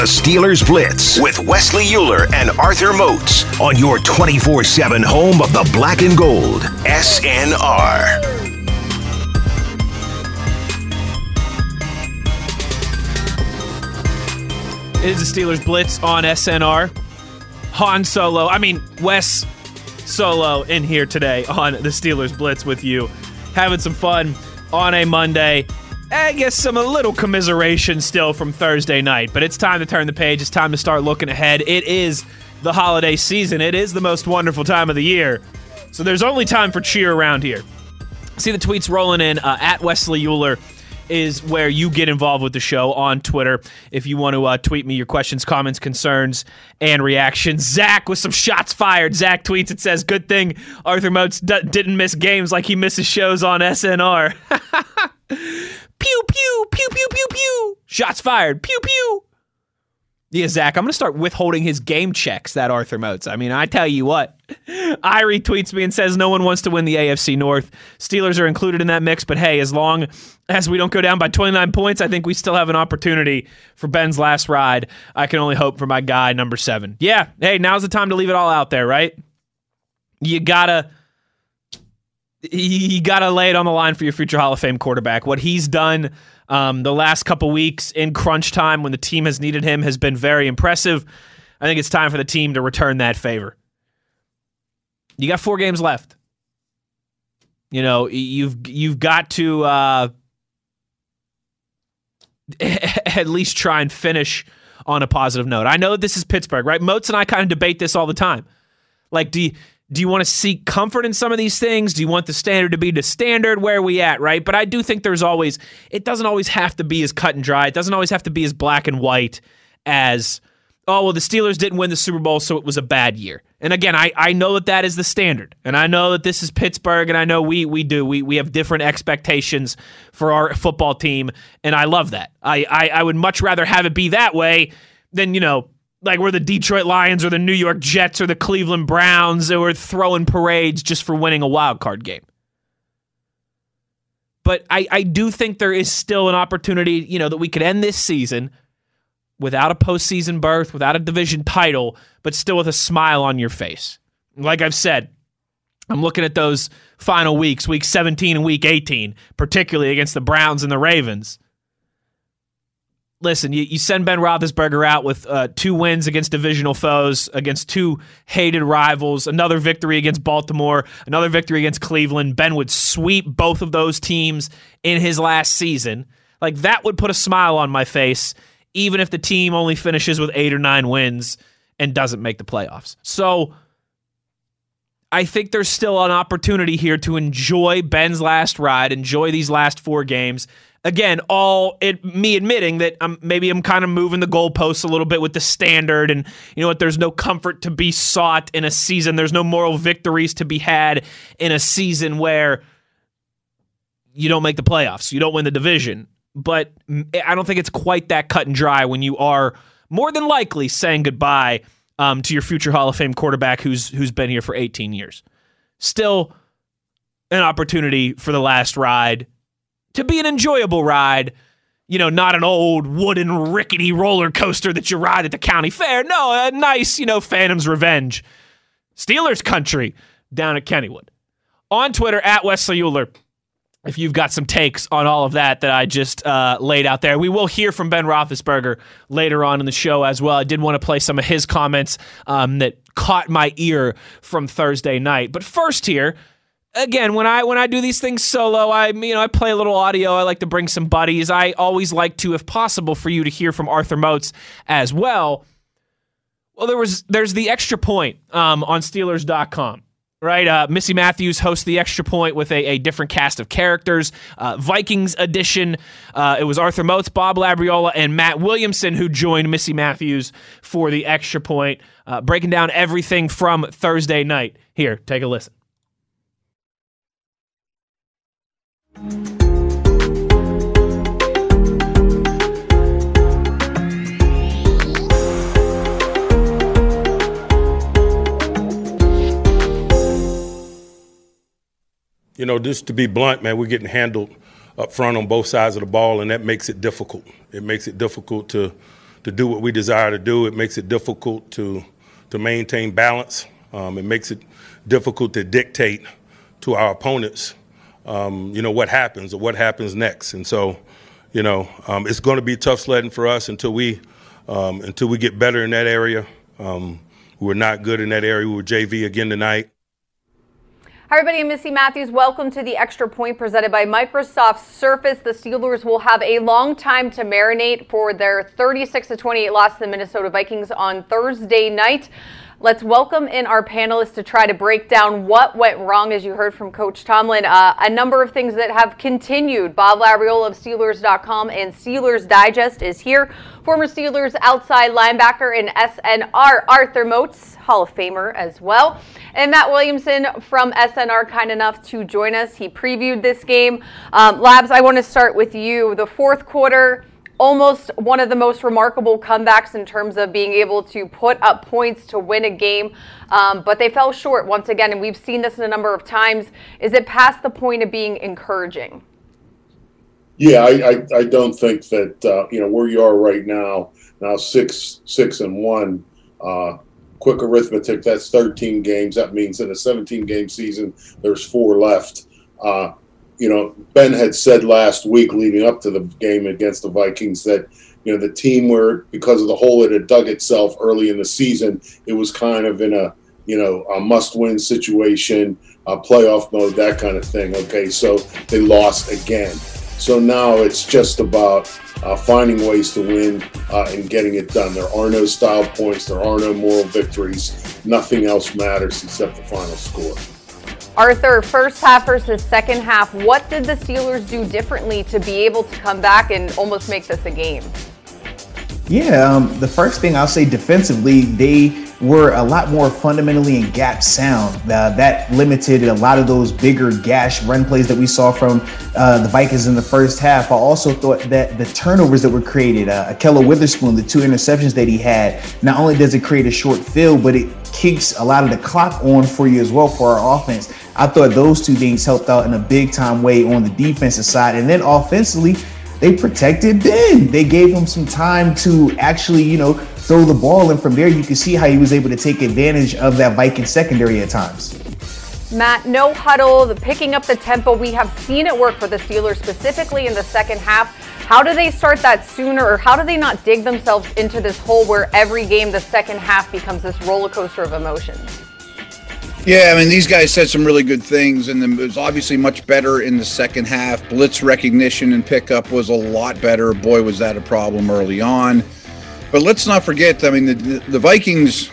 The Steelers Blitz with Wesley Euler and Arthur Moats on your 24 7 home of the black and gold, SNR. It is the Steelers Blitz on SNR. Han Solo, I mean, Wes Solo in here today on the Steelers Blitz with you. Having some fun on a Monday. I guess some a little commiseration still from Thursday night, but it's time to turn the page. It's time to start looking ahead. It is the holiday season. It is the most wonderful time of the year. So there's only time for cheer around here. See the tweets rolling in uh, at Wesley Euler is where you get involved with the show on Twitter. If you want to uh, tweet me your questions, comments, concerns, and reactions. Zach with some shots fired. Zach tweets, it says, Good thing Arthur Moats d- didn't miss games like he misses shows on SNR. pew, pew, pew, pew, pew, pew. Shots fired. Pew, pew. Yeah, Zach, I'm going to start withholding his game checks, that Arthur Moats. I mean, I tell you what. I retweets me and says no one wants to win the AFC North. Steelers are included in that mix, but hey, as long as we don't go down by 29 points, I think we still have an opportunity for Ben's last ride. I can only hope for my guy, number seven. Yeah, hey, now's the time to leave it all out there, right? You gotta. You gotta lay it on the line for your future Hall of Fame quarterback. What he's done um, the last couple weeks in crunch time when the team has needed him has been very impressive. I think it's time for the team to return that favor. You got four games left. You know, you've you've got to uh, at least try and finish on a positive note. I know this is Pittsburgh, right? Moats and I kind of debate this all the time. Like, do you, do you want to seek comfort in some of these things? Do you want the standard to be the standard? Where are we at, right? But I do think there's always, it doesn't always have to be as cut and dry. It doesn't always have to be as black and white as, oh, well, the Steelers didn't win the Super Bowl, so it was a bad year. And again, I, I know that that is the standard. And I know that this is Pittsburgh, and I know we, we do. We, we have different expectations for our football team, and I love that. I, I, I would much rather have it be that way than, you know, like we're the Detroit Lions or the New York Jets or the Cleveland Browns or we're throwing parades just for winning a wild card game. But I, I do think there is still an opportunity, you know, that we could end this season without a postseason berth, without a division title, but still with a smile on your face. Like I've said, I'm looking at those final weeks, week 17 and week 18, particularly against the Browns and the Ravens listen, you, you send Ben Roethlisberger out with uh, two wins against divisional foes, against two hated rivals, another victory against Baltimore, another victory against Cleveland. Ben would sweep both of those teams in his last season. Like that would put a smile on my face, even if the team only finishes with eight or nine wins and doesn't make the playoffs. So. I think there's still an opportunity here to enjoy Ben's last ride, enjoy these last four games, again, all it, me admitting that I'm maybe I'm kind of moving the goalposts a little bit with the standard, and you know what? There's no comfort to be sought in a season. There's no moral victories to be had in a season where you don't make the playoffs, you don't win the division. But I don't think it's quite that cut and dry when you are more than likely saying goodbye um, to your future Hall of Fame quarterback who's who's been here for 18 years. Still an opportunity for the last ride to be an enjoyable ride. You know, not an old wooden rickety roller coaster that you ride at the county fair. No, a nice, you know, Phantom's Revenge. Steelers country down at Kennywood. On Twitter, at Wesley Euler, if you've got some takes on all of that that I just uh, laid out there. We will hear from Ben Roethlisberger later on in the show as well. I did want to play some of his comments um, that caught my ear from Thursday night. But first, here, again, when I when I do these things solo, I you know I play a little audio. I like to bring some buddies. I always like to, if possible, for you to hear from Arthur Moats as well. Well, there was there's the extra point um, on Steelers.com. Right, uh, Missy Matthews hosts the extra point with a, a different cast of characters. Uh, Vikings edition. Uh, it was Arthur Moats, Bob Labriola, and Matt Williamson who joined Missy Matthews for the extra point, uh, breaking down everything from Thursday night. Here, take a listen. You know, just to be blunt, man, we're getting handled up front on both sides of the ball, and that makes it difficult. It makes it difficult to to do what we desire to do. It makes it difficult to to maintain balance. Um, it makes it difficult to dictate to our opponents, um, you know, what happens or what happens next. And so, you know, um, it's going to be tough sledding for us until we um, until we get better in that area. Um, we're not good in that area. We were JV again tonight. Hi, everybody. I'm Missy Matthews. Welcome to the Extra Point presented by Microsoft Surface. The Steelers will have a long time to marinate for their 36 28 loss to the Minnesota Vikings on Thursday night. Let's welcome in our panelists to try to break down what went wrong, as you heard from Coach Tomlin. Uh, a number of things that have continued. Bob Labriola of Steelers.com and Steelers Digest is here. Former Steelers outside linebacker in SNR, Arthur Moats, Hall of Famer as well. And Matt Williamson from SNR, kind enough to join us. He previewed this game. Um, Labs, I want to start with you. The fourth quarter almost one of the most remarkable comebacks in terms of being able to put up points to win a game. Um, but they fell short once again, and we've seen this a number of times. Is it past the point of being encouraging? Yeah, I, I, I don't think that uh, you know where you are right now. Now six six and one. Uh, quick arithmetic. That's 13 games. That means in a 17 game season, there's four left. Uh, you know, Ben had said last week leading up to the game against the Vikings that, you know, the team were, because of the hole it had dug itself early in the season, it was kind of in a, you know, a must win situation, a playoff mode, that kind of thing. Okay, so they lost again. So now it's just about uh, finding ways to win uh, and getting it done. There are no style points, there are no moral victories. Nothing else matters except the final score. Arthur, first half versus second half, what did the Steelers do differently to be able to come back and almost make this a game? Yeah, um, the first thing I'll say defensively, they were a lot more fundamentally in gap sound. Uh, that limited a lot of those bigger gash run plays that we saw from uh, the Vikings in the first half. I also thought that the turnovers that were created, uh, Ahkello Witherspoon, the two interceptions that he had, not only does it create a short field, but it kicks a lot of the clock on for you as well for our offense. I thought those two things helped out in a big time way on the defensive side. And then offensively, they protected Ben. They gave him some time to actually, you know, throw the ball. And from there, you can see how he was able to take advantage of that Viking secondary at times. Matt, no huddle, the picking up the tempo. We have seen it work for the Steelers, specifically in the second half. How do they start that sooner, or how do they not dig themselves into this hole where every game, the second half, becomes this roller coaster of emotions? Yeah, I mean, these guys said some really good things, and it was obviously much better in the second half. Blitz recognition and pickup was a lot better. Boy, was that a problem early on. But let's not forget, I mean, the, the Vikings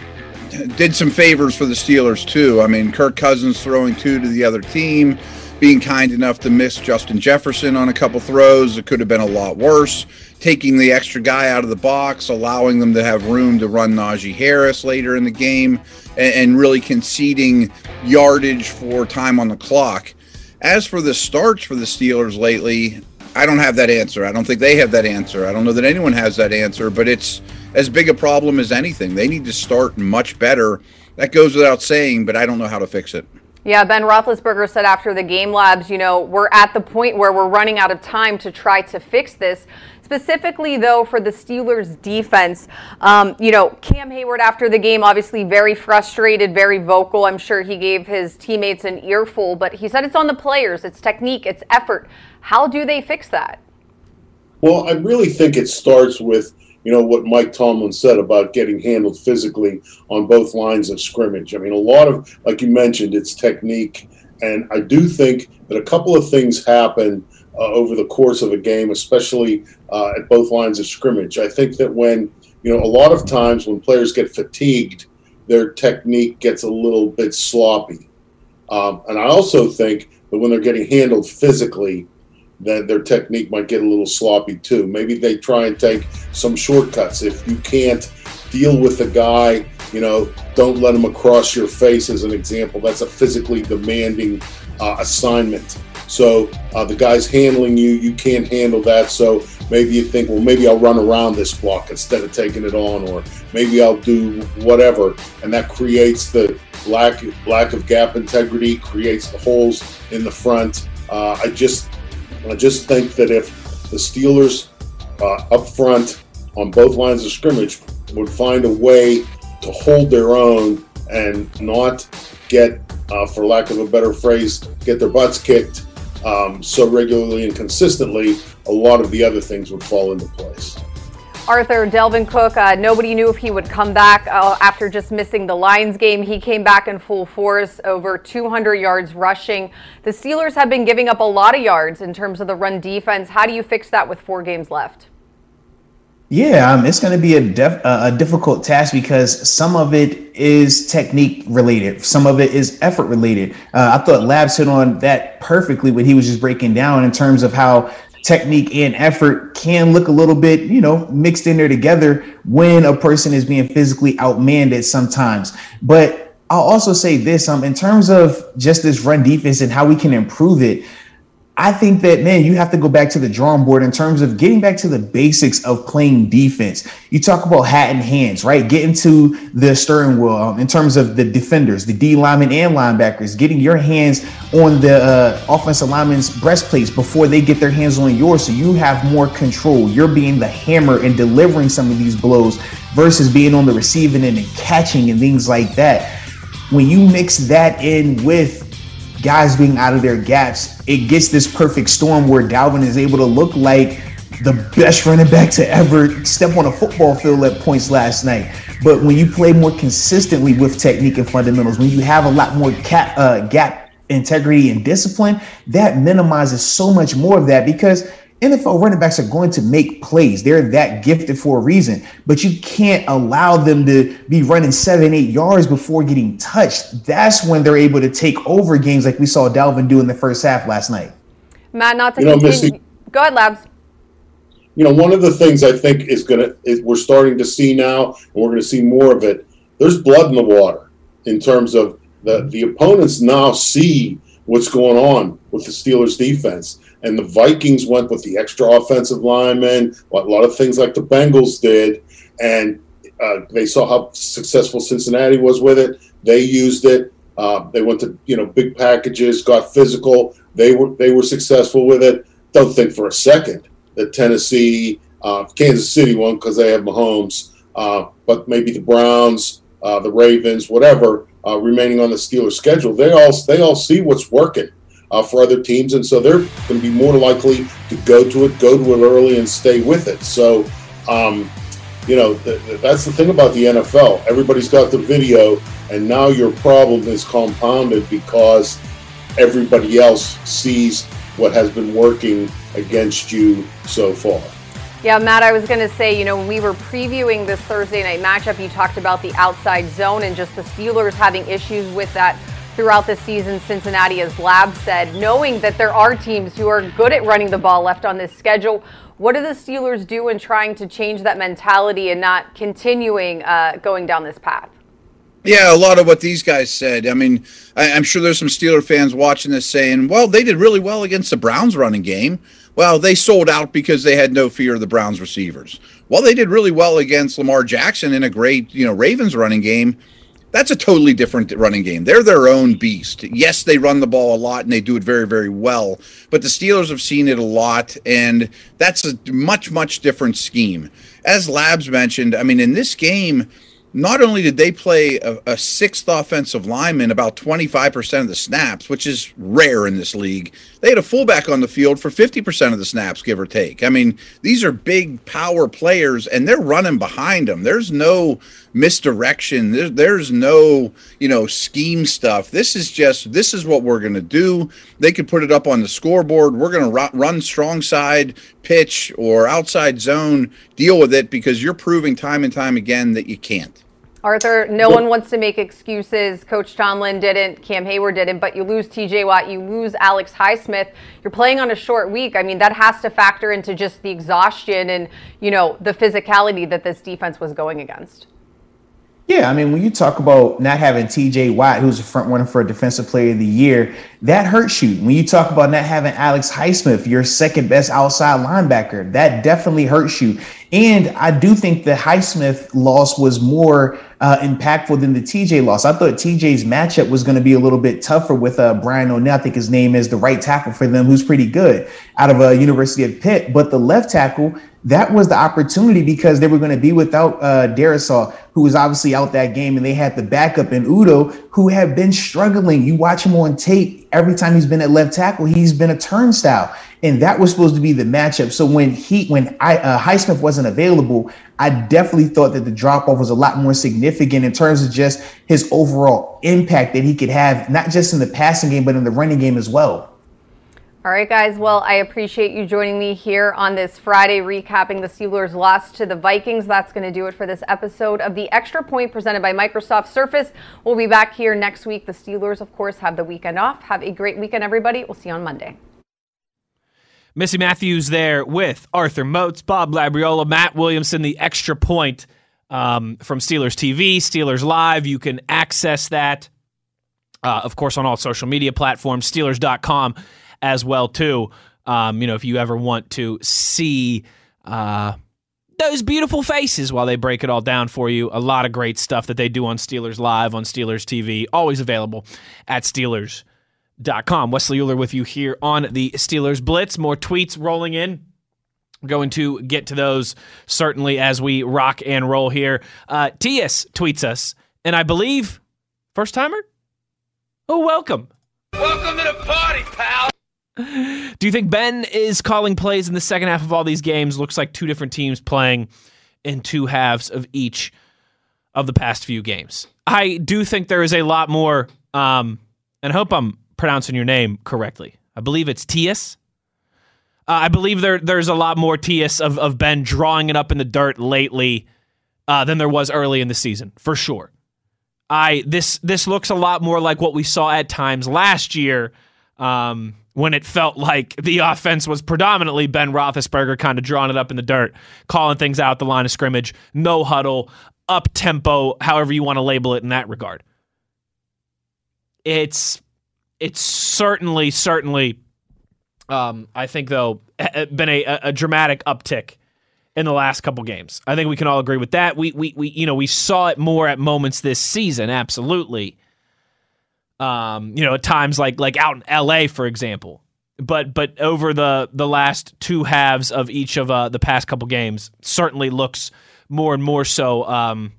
did some favors for the Steelers, too. I mean, Kirk Cousins throwing two to the other team, being kind enough to miss Justin Jefferson on a couple throws. It could have been a lot worse. Taking the extra guy out of the box, allowing them to have room to run Najee Harris later in the game and, and really conceding yardage for time on the clock. As for the starts for the Steelers lately, I don't have that answer. I don't think they have that answer. I don't know that anyone has that answer, but it's as big a problem as anything. They need to start much better. That goes without saying, but I don't know how to fix it. Yeah, Ben Roethlisberger said after the game labs, you know, we're at the point where we're running out of time to try to fix this. Specifically, though, for the Steelers defense, um, you know, Cam Hayward after the game, obviously very frustrated, very vocal. I'm sure he gave his teammates an earful, but he said it's on the players, it's technique, it's effort. How do they fix that? Well, I really think it starts with you know what Mike Tomlin said about getting handled physically on both lines of scrimmage. I mean, a lot of, like you mentioned, it's technique, and I do think that a couple of things happen uh, over the course of a game, especially uh, at both lines of scrimmage. I think that when, you know, a lot of times when players get fatigued, their technique gets a little bit sloppy. Um, and I also think that when they're getting handled physically, that their technique might get a little sloppy too. Maybe they try and take some shortcuts. If you can't deal with a guy, you know, don't let him across your face as an example. That's a physically demanding uh, assignment. So uh, the guy's handling you, you can't handle that. So maybe you think, well, maybe I'll run around this block instead of taking it on, or maybe I'll do whatever, and that creates the lack lack of gap integrity, creates the holes in the front. Uh, I just I just think that if the Steelers uh, up front on both lines of scrimmage would find a way to hold their own and not get, uh, for lack of a better phrase, get their butts kicked um, so regularly and consistently, a lot of the other things would fall into place. Arthur Dalvin Cook, uh, nobody knew if he would come back uh, after just missing the Lions game. He came back in full force, over 200 yards rushing. The Steelers have been giving up a lot of yards in terms of the run defense. How do you fix that with four games left? Yeah, um, it's going to be a, def- a difficult task because some of it is technique related, some of it is effort related. Uh, I thought Labs hit on that perfectly when he was just breaking down in terms of how technique and effort can look a little bit, you know, mixed in there together when a person is being physically outmanned sometimes. But I'll also say this um, in terms of just this run defense and how we can improve it. I think that man, you have to go back to the drawing board in terms of getting back to the basics of playing defense. You talk about hat and hands, right? Getting to the steering wheel um, in terms of the defenders, the D linemen and linebackers, getting your hands on the uh, offensive linemen's breastplates before they get their hands on yours, so you have more control. You're being the hammer and delivering some of these blows versus being on the receiving end and catching and things like that. When you mix that in with guys being out of their gaps, it gets this perfect storm where Dalvin is able to look like the best running back to ever step on a football field at points last night. But when you play more consistently with technique and fundamentals, when you have a lot more cap, uh, gap integrity and discipline, that minimizes so much more of that because NFL running backs are going to make plays. They're that gifted for a reason, but you can't allow them to be running seven, eight yards before getting touched. That's when they're able to take over games like we saw Dalvin do in the first half last night. Matt, not to you know, continue. Missy, Go ahead, Labs. You know, one of the things I think is going to, is we're starting to see now, and we're going to see more of it. There's blood in the water in terms of the, the opponents now see what's going on with the Steelers defense and the Vikings went with the extra offensive linemen, a lot of things like the Bengals did, and uh, they saw how successful Cincinnati was with it. They used it. Uh, they went to you know big packages, got physical. They were they were successful with it. Don't think for a second that Tennessee, uh, Kansas City won because they have Mahomes, uh, but maybe the Browns, uh, the Ravens, whatever, uh, remaining on the Steelers schedule. They all they all see what's working uh, for other teams, and so they're going to be more likely to go to it, go to it early, and stay with it. So, um, you know, th- th- that's the thing about the NFL. Everybody's got the video, and now your problem is compounded because everybody else sees what has been working against you so far. Yeah, Matt, I was going to say, you know, when we were previewing this Thursday night matchup, you talked about the outside zone and just the Steelers having issues with that throughout the season, Cincinnati, as Lab said, knowing that there are teams who are good at running the ball left on this schedule. What do the Steelers do in trying to change that mentality and not continuing uh, going down this path? Yeah, a lot of what these guys said. I mean, I, am sure there's some Steeler fans watching this saying, well, they did really well against the Browns running game. Well, they sold out because they had no fear of the Browns receivers. Well, they did really well against Lamar Jackson in a great, you know, Ravens running game that's a totally different running game. They're their own beast. Yes, they run the ball a lot and they do it very, very well, but the Steelers have seen it a lot, and that's a much, much different scheme. As Labs mentioned, I mean, in this game, not only did they play a, a, sixth offensive lineman about 25% of the snaps, which is rare in this league, they had a fullback on the field for 50% of the snaps, give or take. I mean, these are big power players and they're running behind them. There's no misdirection. There's, there's no, you know, scheme stuff. This is just, this is what we're going to do. They could put it up on the scoreboard. We're going to run strong side, pitch, or outside zone. Deal with it because you're proving time and time again that you can't. Arthur, no one wants to make excuses. Coach Tomlin didn't, Cam Hayward didn't, but you lose TJ Watt, you lose Alex Highsmith. You're playing on a short week. I mean, that has to factor into just the exhaustion and, you know, the physicality that this defense was going against. Yeah, I mean, when you talk about not having TJ Watt, who's a front runner for a defensive player of the year, that hurts you. When you talk about not having Alex Highsmith, your second best outside linebacker, that definitely hurts you. And I do think the Highsmith loss was more uh, impactful than the TJ loss. I thought TJ's matchup was going to be a little bit tougher with uh, Brian O'Neill. I think his name is the right tackle for them, who's pretty good out of uh, University of Pitt. But the left tackle, that was the opportunity because they were going to be without uh, Darrisaw, who was obviously out that game, and they had the backup in Udoh, who have been struggling. You watch him on tape every time he's been at left tackle, he's been a turnstile, and that was supposed to be the matchup. So when he when I, uh, Highsmith wasn't available, I definitely thought that the drop off was a lot more significant in terms of just his overall impact that he could have, not just in the passing game but in the running game as well. All right, guys. Well, I appreciate you joining me here on this Friday, recapping the Steelers' loss to the Vikings. That's going to do it for this episode of the Extra Point presented by Microsoft Surface. We'll be back here next week. The Steelers, of course, have the weekend off. Have a great weekend, everybody. We'll see you on Monday. Missy Matthews there with Arthur Moats, Bob Labriola, Matt Williamson, the Extra Point um, from Steelers TV, Steelers Live. You can access that, uh, of course, on all social media platforms, Steelers.com as well too. Um, you know, if you ever want to see uh, those beautiful faces while they break it all down for you, a lot of great stuff that they do on Steelers Live on Steelers TV, always available at Steelers.com. Wesley Euler with you here on the Steelers Blitz. More tweets rolling in. going to get to those certainly as we rock and roll here. Uh, Tias tweets us, and I believe first timer. Oh, welcome. Welcome to the party, pal. Do you think Ben is calling plays in the second half of all these games? Looks like two different teams playing in two halves of each of the past few games. I do think there is a lot more, um, and I hope I'm pronouncing your name correctly. I believe it's Tias. Uh, I believe there there's a lot more Tias of, of Ben drawing it up in the dirt lately uh, than there was early in the season, for sure. I this this looks a lot more like what we saw at times last year. Um, when it felt like the offense was predominantly Ben Roethlisberger kind of drawing it up in the dirt, calling things out the line of scrimmage, no huddle, up tempo, however you want to label it in that regard. It's it's certainly certainly um, I think though been a, a dramatic uptick in the last couple games. I think we can all agree with that. We we we you know we saw it more at moments this season, absolutely um, you know, at times like like out in L.A. for example. But but over the the last two halves of each of uh, the past couple games, certainly looks more and more so um,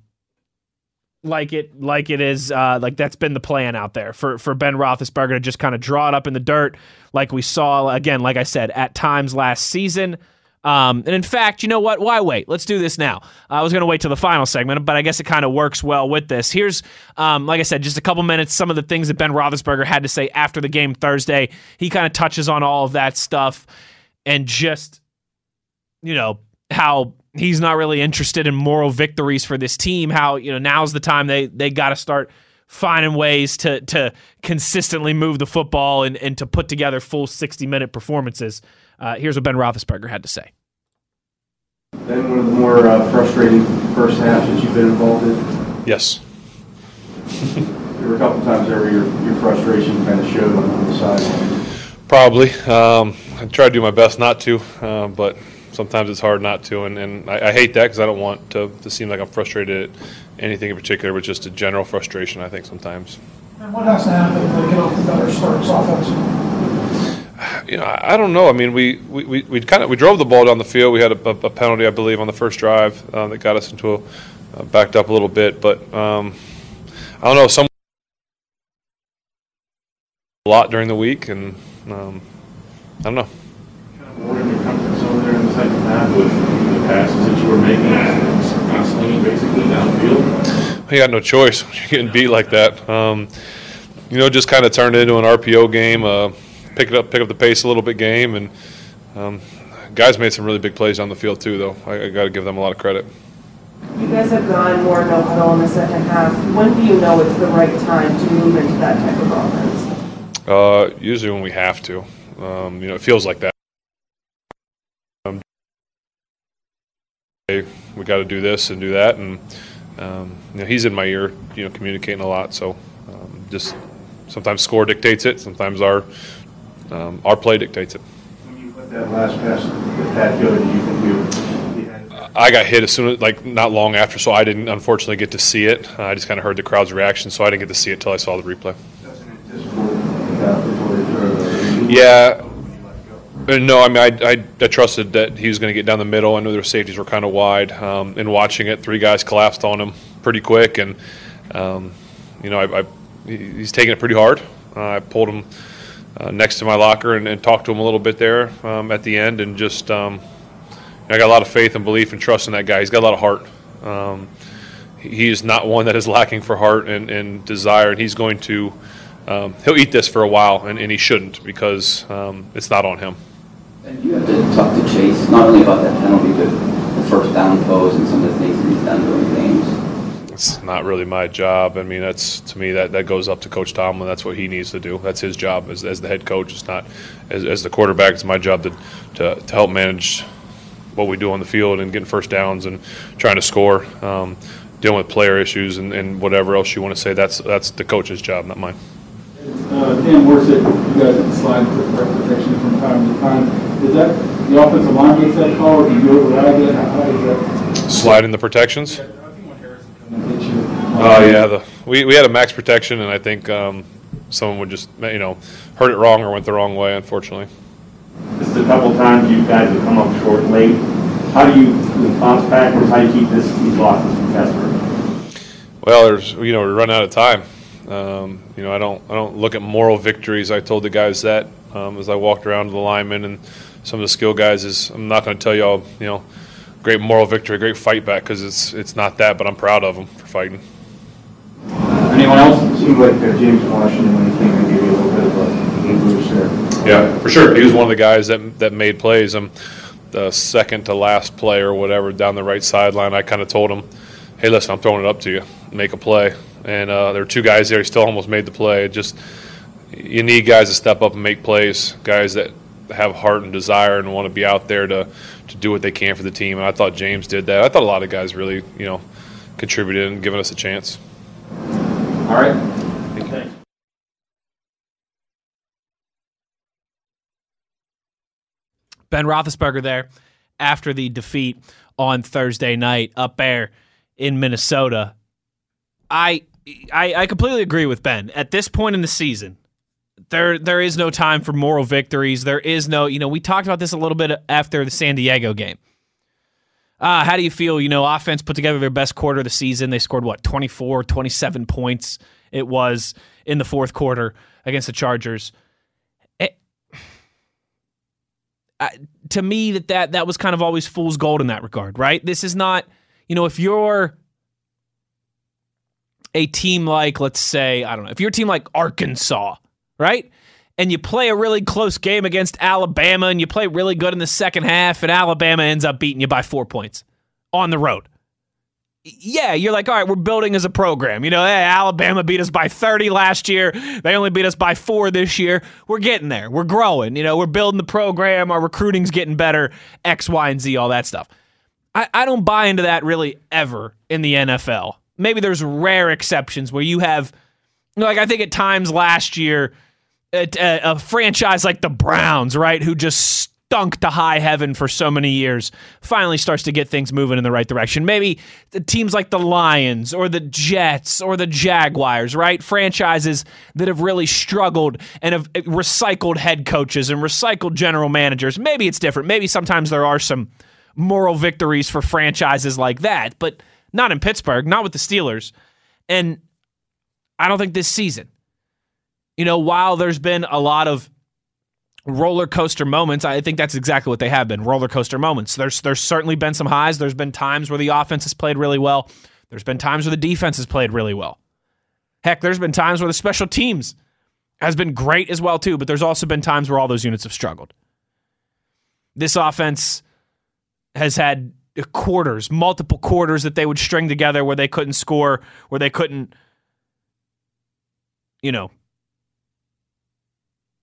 like it like it is uh, like that's been the plan out there for for Ben Roethlisberger to just kind of draw it up in the dirt, like we saw again, like I said, at times last season. Um, and in fact, you know what? Why wait? Let's do this now. I was going to wait till the final segment, but I guess it kind of works well with this. Here's, um, like I said, just a couple minutes, some of the things that Ben Roethlisberger had to say after the game Thursday. He kind of touches on all of that stuff and just, you know, how he's not really interested in moral victories for this team. How you know now's the time they they got to start finding ways to to consistently move the football and, and to put together full 60 minute performances. Uh, here's what Ben Roethlisberger had to say. Then one of the more uh, frustrating first halves that you've been involved in? Yes. there were a couple times there where your, your frustration kind of showed on, on the sideline. Probably. Um, I try to do my best not to, uh, but sometimes it's hard not to, and, and I, I hate that because I don't want to, to seem like I'm frustrated at anything in particular, but just a general frustration, I think, sometimes. And what has to happen to get off the better starts offensively? You know, I don't know. I mean, we we, we, we kind of we drove the ball down the field. We had a, a penalty, I believe, on the first drive uh, that got us into a uh, backed up a little bit. But um, I don't know. Some a lot during the week, and um, I don't know. Kind of more in your comfort zone there in the second half with the passes that you were making, constantly basically downfield. You got no choice. You're getting beat like that. Um, you know, just kind of turned into an RPO game. Uh, pick it up, pick up the pace a little bit game, and um, guys made some really big plays on the field too. Though I, I got to give them a lot of credit. You guys have gone more no huddle in the second half. When do you know it's the right time to move into that type of offense? Uh, usually when we have to. Um, you know, it feels like that. Um, we got to do this and do that, and um, you know, he's in my ear, you know, communicating a lot. So um, just sometimes score dictates it. Sometimes our um, our play dictates it. When you put that last pass Pat you think you? I got hit as soon as like not long after, so I didn't unfortunately get to see it. I just kind of heard the crowd's reaction, so I didn't get to see it until I saw the replay. That's an anticipated, before they throw the- Yeah. Uh, No, I mean, I, I, I trusted that he was going to get down the middle. I knew their safeties were kind of wide. Um, and watching it, three guys collapsed on him pretty quick. And, um, you know, I, I, he's taking it pretty hard. Uh, I pulled him uh, next to my locker and, and to him a little bit there um, at the end. And just, um, I got a lot of faith and belief and trust in that guy. He's got a lot of heart. Um, he is not one that is lacking for heart and, and desire. And he's going to, um, he'll eat this for a while, and, and he shouldn't because um, it's not on him. And you have to talk to Chase, not only about that penalty, but the first down throws and some of the things that he's done during games. It's not really my job. I mean, that's to me that, that goes up to Coach Tomlin. That's what he needs to do. That's his job as, as the head coach. It's not as, as the quarterback. It's my job to, to, to help manage what we do on the field and getting first downs and trying to score, um, dealing with player issues and, and whatever else you want to say. That's that's the coach's job, not mine. Uh, Dan said you guys slide for protection from time to time. Is that, the offensive line makes that call, or do you override it? How how does that? Slide in the protections. I think when Harrison come and hit you. Oh yeah, the, we we had a max protection, and I think um, someone would just you know heard it wrong or went the wrong way. Unfortunately. This is a couple times you guys have come up short late. How do you, with bounce backwards, how do you keep this, these losses from festering? Well, there's you know we run out of time. Um, you know I don't I don't look at moral victories. I told the guys that um, as I walked around to the linemen and some of the skill guys is I'm not going to tell you all you know great moral victory, great fight back because it's it's not that, but I'm proud of them for fighting. Anyone else? It seemed like uh, James Washington, when he came in, gave you a little bit of a game boost there. Yeah, for sure. He was one of the guys that that made plays. I'm the second to last play or whatever down the right sideline. I kind of told him, "Hey, listen, I'm throwing it up to you. Make a play." And uh, there were two guys there. He still almost made the play. Just you need guys to step up and make plays. Guys that have heart and desire and want to be out there to to do what they can for the team. And I thought James did that. I thought a lot of guys really, you know, contributed and given us a chance. All right. Thanks. Ben Roethlisberger there after the defeat on Thursday night up there in Minnesota. I, I I completely agree with Ben. At this point in the season, there there is no time for moral victories. There is no, you know, we talked about this a little bit after the San Diego game. Uh, how do you feel? You know, offense put together their best quarter of the season. They scored what, 24, 27 points it was in the fourth quarter against the Chargers. It- I, to me that, that that was kind of always fool's gold in that regard, right? This is not, you know, if you're a team like, let's say, I don't know, if you're a team like Arkansas, right? And you play a really close game against Alabama and you play really good in the second half, and Alabama ends up beating you by four points on the road. Yeah, you're like, all right, we're building as a program. You know, hey, Alabama beat us by 30 last year. They only beat us by four this year. We're getting there. We're growing. You know, we're building the program. Our recruiting's getting better, X, Y, and Z, all that stuff. I, I don't buy into that really ever in the NFL. Maybe there's rare exceptions where you have, like, I think at times last year, a, a, franchise like the Browns, right, who just stunk to high heaven for so many years, finally starts to get things moving in the right direction. Maybe teams like the Lions or the Jets or the Jaguars, right? Franchises that have really struggled and have eh, recycled head coaches and recycled general managers. Maybe it's different. Maybe sometimes there are some moral victories for franchises like that, but not in Pittsburgh, not with the Steelers. And I don't think this season. You know, while there's been a lot of roller coaster moments, I think that's exactly what they have been roller coaster moments. There's there's certainly been some highs. There's been times where the offense has played really well. There's been times where the defense has played really well. Heck, there's been times where the special teams has been great as well too, but there's also been times where all those units have struggled. This offense has had quarters, multiple quarters that they would string together where they couldn't score, where they couldn't you know,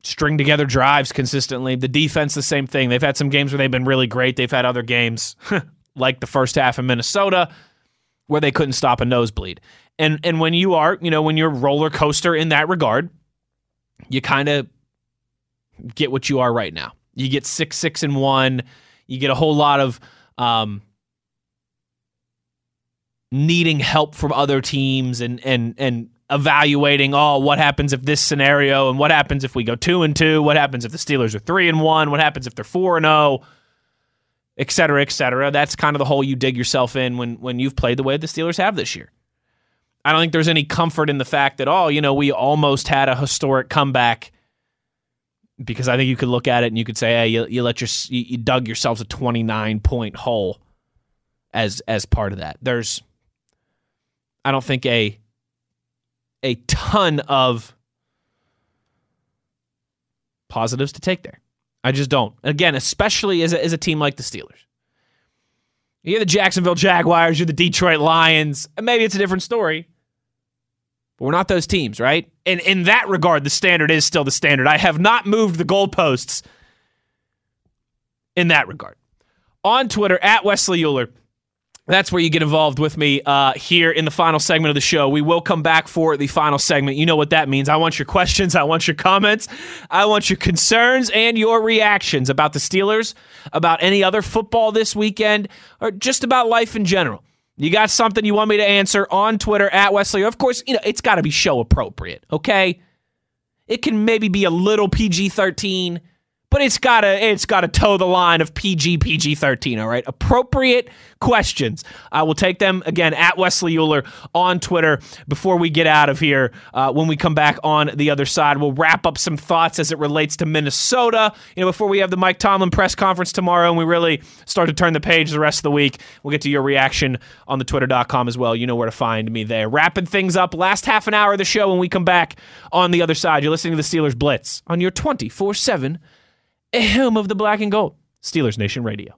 string together drives consistently. The defense, the same thing. They've had some games where they've been really great. They've had other games, like the first half in Minnesota, where they couldn't stop a nosebleed. And and when you are, you know, when you're roller coaster in that regard, you kind of get what you are right now. You get six, six, and one. You get a whole lot of um, needing help from other teams and and and evaluating. Oh, what happens if this scenario? And what happens if we go two and two? What happens if the Steelers are three and one? What happens if they're four and zero? Oh? Et cetera, et cetera. That's kind of the hole you dig yourself in when when you've played the way the Steelers have this year. I don't think there's any comfort in the fact that oh, you know, we almost had a historic comeback because I think you could look at it and you could say, hey, you, you let your you, you dug yourselves a 29 point hole as as part of that. There's I don't think a a ton of positives to take there. I just don't. Again, especially as a, as a team like the Steelers. You're the Jacksonville Jaguars, you're the Detroit Lions, maybe it's a different story. But we're not those teams, right? And in that regard, the standard is still the standard. I have not moved the goalposts in that regard. On Twitter, at Wesley Euler, that's where you get involved with me uh, here in the final segment of the show. We will come back for the final segment. You know what that means. I want your questions, I want your comments, I want your concerns and your reactions about the Steelers, about any other football this weekend, or just about life in general. You got something you want me to answer on Twitter at Wesley? Of course, you know, it's got to be show appropriate, okay? It can maybe be a little PG 13 but it's gotta it's gotta toe the line of PG PG thirteen. All right, appropriate questions. I will take them again at Wesley Euler on Twitter. Before we get out of here, uh, when we come back on the other side, we'll wrap up some thoughts as it relates to Minnesota. You know, before we have the Mike Tomlin press conference tomorrow, and we really start to turn the page the rest of the week. We'll get to your reaction on the Twitter.com as well. You know where to find me there. Wrapping things up, last half an hour of the show. When we come back on the other side, you're listening to the Steelers Blitz on your twenty four seven home of the black and gold, Steelers Nation Radio.